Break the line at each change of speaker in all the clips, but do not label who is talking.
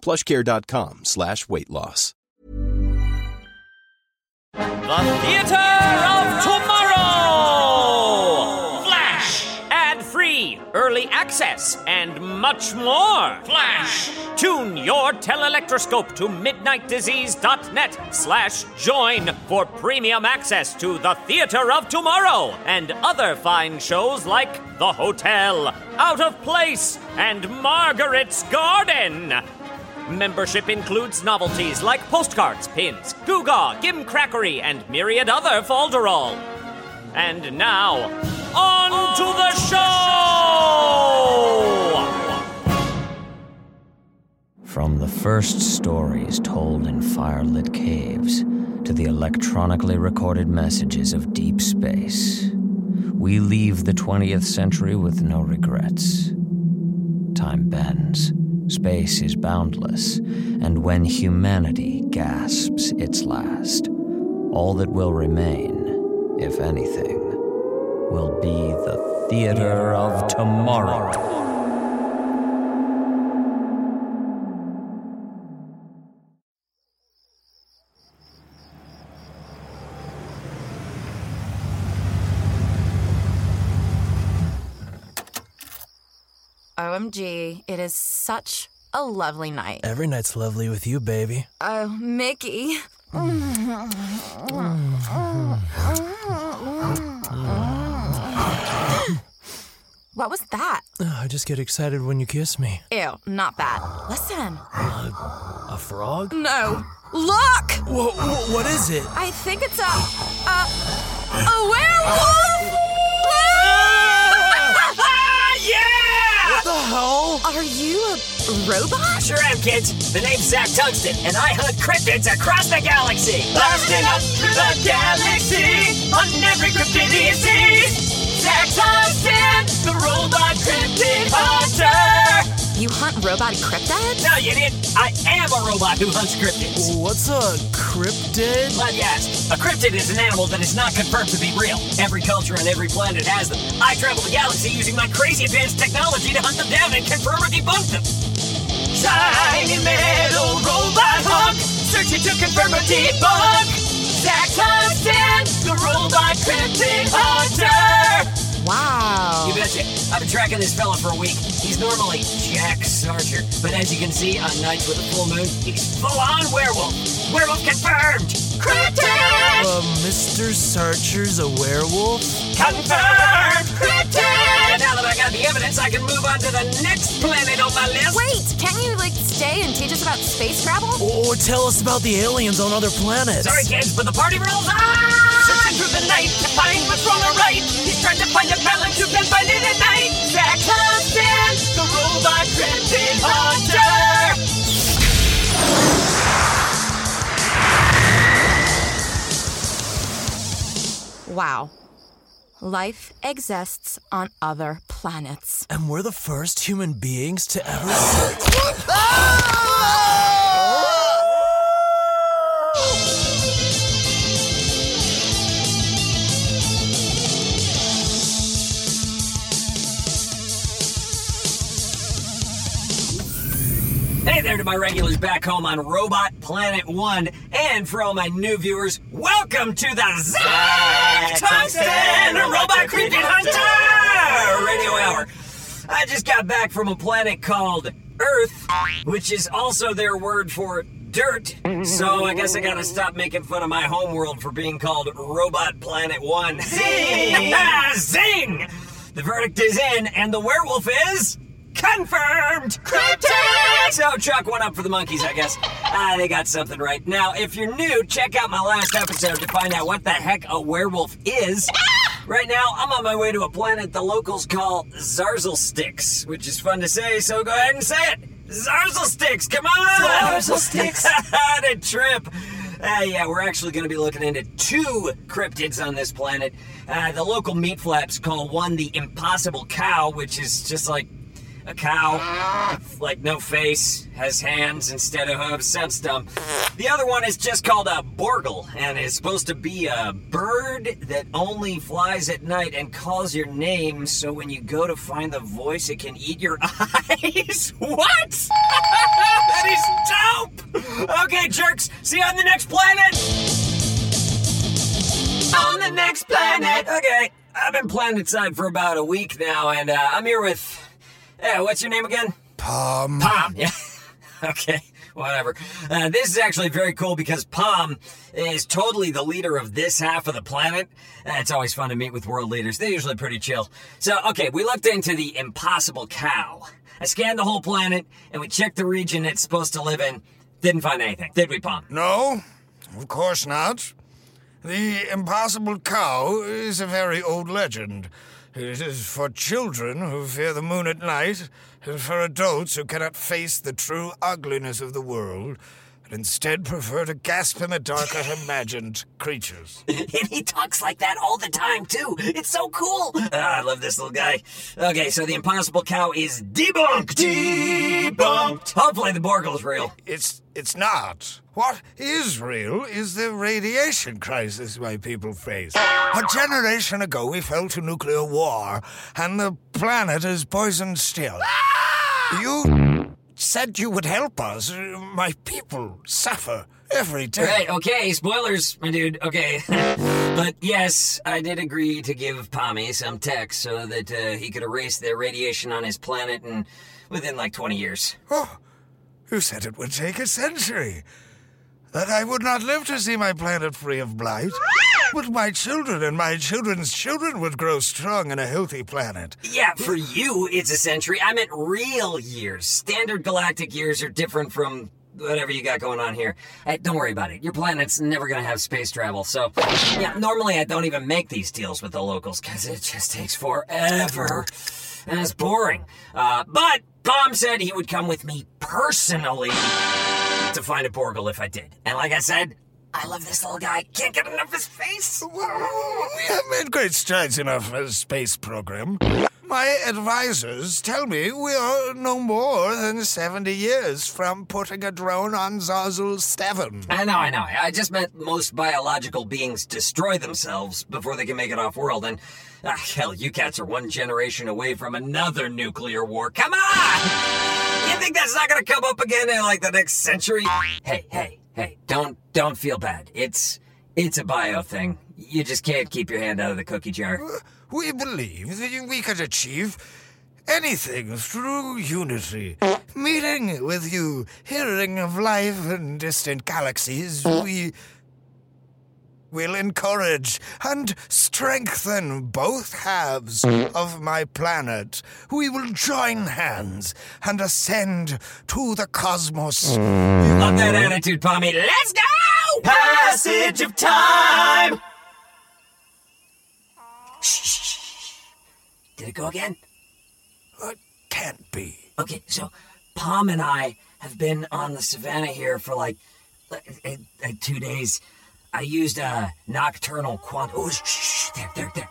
plushcare.com slash weight loss.
The Theater of Tomorrow! Flash! Ad free, early access, and much more. Flash! Tune your telelectroscope to midnightdisease.net slash join for premium access to the Theater of Tomorrow and other fine shows like The Hotel, Out of Place, and Margaret's Garden. Membership includes novelties like postcards, pins, Goo-Gaw, Gimcrackery, and myriad other folderol. And now, on to the show!
From the first stories told in firelit caves to the electronically recorded messages of deep space, we leave the 20th century with no regrets. Time bends, space is boundless, and when humanity gasps its last, all that will remain, if anything, will be the theater of tomorrow.
OMG, it is such a lovely night.
Every night's lovely with you, baby.
Oh, Mickey. What was that?
Oh, I just get excited when you kiss me.
Ew, not bad. Listen.
A frog?
No. Look!
Wha- what is it?
I think it's a. a. a werewolf!
The hell?
Are you a robot?
Sure am, kids. The name's Zach Tungsten, and I hunt cryptids across the galaxy. Blasting up through the galaxy, on every cryptid he sees. Zach Tungsten, the robot cryptid hunter.
You hunt robot cryptids?
No, you idiot. I am a robot who hunts cryptids.
What's a cryptid?
Glad you asked. A cryptid is an animal that is not confirmed to be real. Every culture on every planet has them. I travel the galaxy using my crazy advanced technology to hunt them down and confirm or debunk them. Shiny metal robot hunk, searching to confirm or debunk. Zach Tungsten, the robot cryptid hunter.
Wow.
You betcha. I've been tracking this fella for a week. He's normally Jack Sarger, but as you can see, on nights with a full moon, he's full-on werewolf. Werewolf confirmed. Cryptid.
Uh, Mr. Sarcher's a werewolf?
Confirmed! Cryptid! Now that I got the evidence, I can move on to the next planet on my list.
Wait, can't you, like, stay and teach us about space travel?
Or tell us about the aliens on other planets.
Sorry, kids, but the party rules on! Searching through the night to find what's wrong or right.
Wow. Life exists on other planets.
And we're the first human beings to ever.
my regulars back home on Robot Planet One, and for all my new viewers, welcome to the Zach Tungsten Robot Cryptid Hunter Radio Hour. I just got back from a planet called Earth, which is also their word for dirt. So I guess I gotta stop making fun of my homeworld for being called Robot Planet 1. Zing! Zing! The verdict is in, and the werewolf is. Confirmed! So Chuck went up for the monkeys, I guess. Ah, they got something right. Now, if you're new, check out my last episode to find out what the heck a werewolf is. Right now, I'm on my way to a planet the locals call Zarzal Sticks, which is fun to say, so go ahead and say it. Zarzal Sticks, come on!
Zarzal Sticks.
a trip. Uh, yeah, we're actually going to be looking into two cryptids on this planet. Uh, the local meat flaps call one the Impossible Cow, which is just like a cow like no face, has hands instead of hooves. Sounds dumb. The other one is just called a Borgle and is supposed to be a bird that only flies at night and calls your name. So when you go to find the voice, it can eat your eyes. what? that is dope. Okay, jerks. See you on the next planet. On the next planet. Okay, I've been planet side for about a week now, and uh, I'm here with. Yeah, what's your name again?
Palm.
Palm. Yeah. okay. Whatever. Uh, this is actually very cool because Palm is totally the leader of this half of the planet. Uh, it's always fun to meet with world leaders. They're usually pretty chill. So, okay, we looked into the impossible cow. I scanned the whole planet and we checked the region it's supposed to live in. Didn't find anything. Did we, Palm?
No, of course not. The impossible cow is a very old legend. It is for children who fear the moon at night, and for adults who cannot face the true ugliness of the world, instead prefer to gasp in the dark at imagined creatures.
and he talks like that all the time, too. It's so cool. Ah, I love this little guy. Okay, so the impossible cow is debunked. Debunked. Hopefully the Borgle's real.
It's it's not. What is real is the radiation crisis my people face. A generation ago, we fell to nuclear war, and the planet is poisoned still. You said you would help us. My people suffer every day.
Right, okay, spoilers, my dude, okay. but yes, I did agree to give Pommy some tech so that uh, he could erase the radiation on his planet and within like 20 years.
Oh, you said it would take a century. That I would not live to see my planet free of blight. But my children and my children's children would grow strong in a healthy planet.
Yeah, for you, it's a century. I meant real years. Standard galactic years are different from whatever you got going on here. Hey, don't worry about it. Your planet's never gonna have space travel. So, yeah, normally I don't even make these deals with the locals because it just takes forever. And it's boring. Uh, but Bomb said he would come with me personally to find a Borgle if I did. And like I said, I love this little guy. Can't get enough of his face.
We have made great strides in our space program. My advisors tell me we are no more than 70 years from putting a drone on Zazzle 7.
I know, I know. I just meant most biological beings destroy themselves before they can make it off world. And ah, hell, you cats are one generation away from another nuclear war. Come on! You think that's not gonna come up again in like the next century? Hey, hey, hey! Don't don't feel bad. It's it's a bio thing. You just can't keep your hand out of the cookie jar.
Uh, we believe that we could achieve anything through unity. Meeting with you, hearing of life in distant galaxies, we will encourage and strengthen both halves of my planet. We will join hands and ascend to the cosmos.
Love that attitude, Pommy. Let's go! Passage of time! Shh, shh, shh. Did it go again?
It can't be.
Okay, so Palm and I have been on the savannah here for like, like, like, like two days. I used a nocturnal quant. Oh, shh, shh, there, there, there.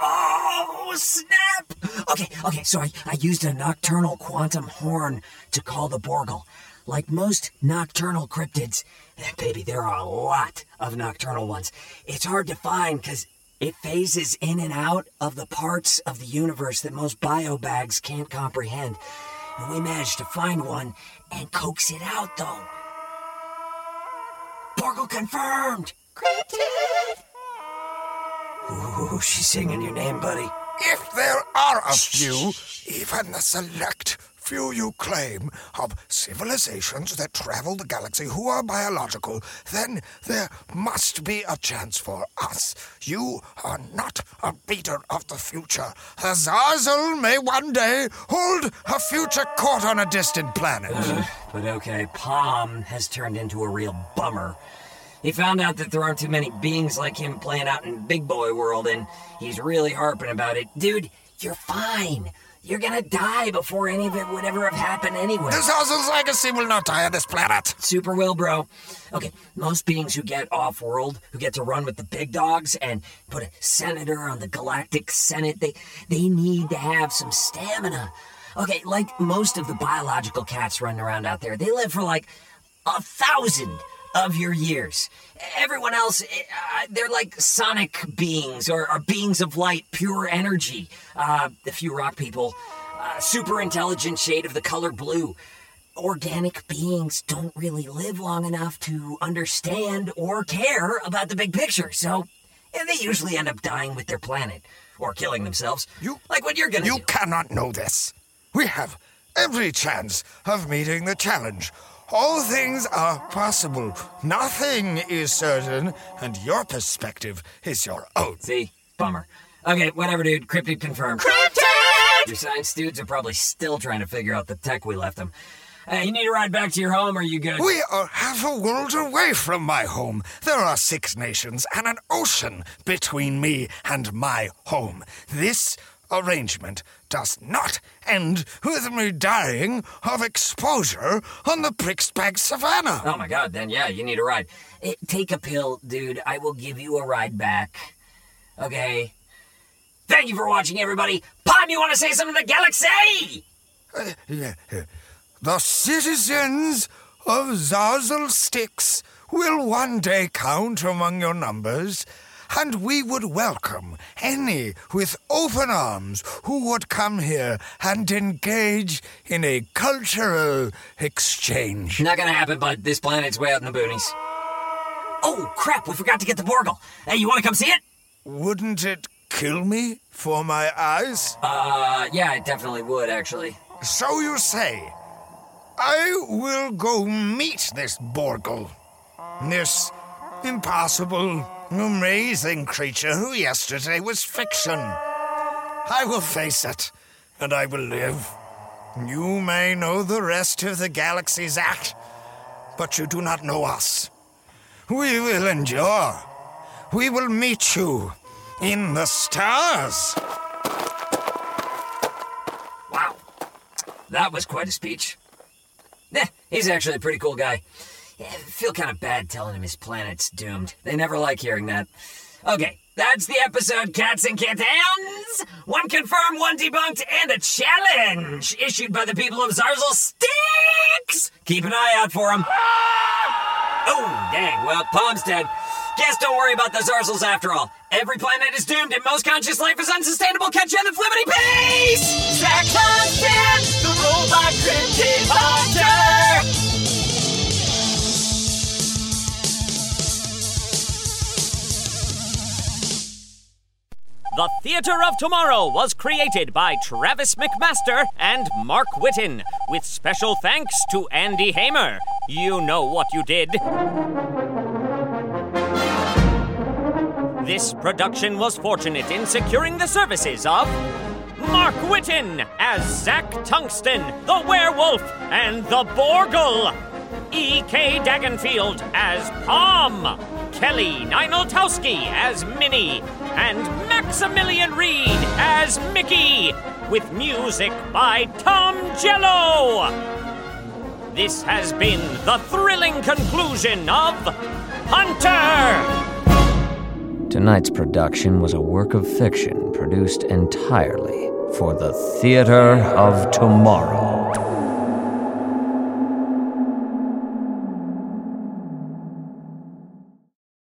Oh, snap! Okay, okay, so I, I used a nocturnal quantum horn to call the Borgle. Like most nocturnal cryptids, baby, there are a lot of nocturnal ones. It's hard to find because it phases in and out of the parts of the universe that most biobags can't comprehend. And we managed to find one and coax it out, though. Borgle confirmed! Cryptid! Ooh, she's singing your name, buddy.
If there are a few, even a select few you claim of civilizations that travel the galaxy who are biological, then there must be a chance for us. You are not a beater of the future. The Zazel may one day hold a future court on a distant planet.
But okay, Palm has turned into a real bummer. He found out that there aren't too many beings like him playing out in Big Boy World, and he's really harping about it. Dude, you're fine. You're gonna die before any of it would ever have happened anyway.
The Zazel's legacy will not die on this planet.
Super will, bro. Okay, most beings who get off world, who get to run with the big dogs and put a senator on the galactic senate, they they need to have some stamina. Okay, like most of the biological cats running around out there, they live for like a thousand of your years. Everyone else, eh, uh, they're like sonic beings or, or beings of light, pure energy. Uh, a few rock people, uh, super intelligent shade of the color blue. Organic beings don't really live long enough to understand or care about the big picture, so and they usually end up dying with their planet or killing themselves.
You-
like what you're gonna
You
do.
cannot know this. We have every chance of meeting the challenge. All things are possible. Nothing is certain, and your perspective is your own.
See? Bummer. Okay, whatever, dude. Cryptid confirmed. Cryptid! Your science dudes are probably still trying to figure out the tech we left them. Hey, you need to ride back to your home, or are you good?
We are half a world away from my home. There are six nations and an ocean between me and my home. This arrangement does not end with me dying of exposure on the Brixbag Savannah.
Oh my god, then yeah, you need a ride. Eh, take a pill, dude. I will give you a ride back. Okay. Thank you for watching, everybody. Pom, you want to say something to the galaxy?
The citizens of Zazel Sticks will one day count among your numbers, and we would welcome any with open arms who would come here and engage in a cultural exchange.
Not gonna happen, bud. This planet's way out in the boonies. Oh, crap, we forgot to get the Borgle. Hey, you want to come see it?
Wouldn't it kill me for my eyes?
Uh, yeah, it definitely would, actually.
So you say. I will go meet this Borgle. This impossible, amazing creature who yesterday was fiction. I will face it, and I will live. You may know the rest of the galaxy's act, but you do not know us. We will endure. We will meet you in the stars.
Wow. That was quite a speech. Eh, he's actually a pretty cool guy. I feel kind of bad telling him his planet's doomed. They never like hearing that. Okay, that's the episode, Cats and Kittens! One confirmed, one debunked, and a challenge issued by the people of Zarzel Sticks! Keep an eye out for them. Ah! Oh, dang. Well, Palm's dead. Guess don't worry about the Zarzels after all. Every planet is doomed and most conscious life is unsustainable. Catch you in the flippity peace! Zach Tungsten, the robot cryptid
The Theater of Tomorrow was created by Travis McMaster and Mark Whitten, with special thanks to Andy Hamer. You know what you did. This production was fortunate in securing the services of Mark Whitten as Zach Tungsten, the werewolf, and the Borgle. E.K. Dagenfield as Palm. Kelly Nineltowski as Minnie. And Maximilian Reed as Mickey. With music by Tom Jello. This has been the thrilling conclusion of Hunter!
Tonight's production was a work of fiction produced entirely for the Theater of Tomorrow.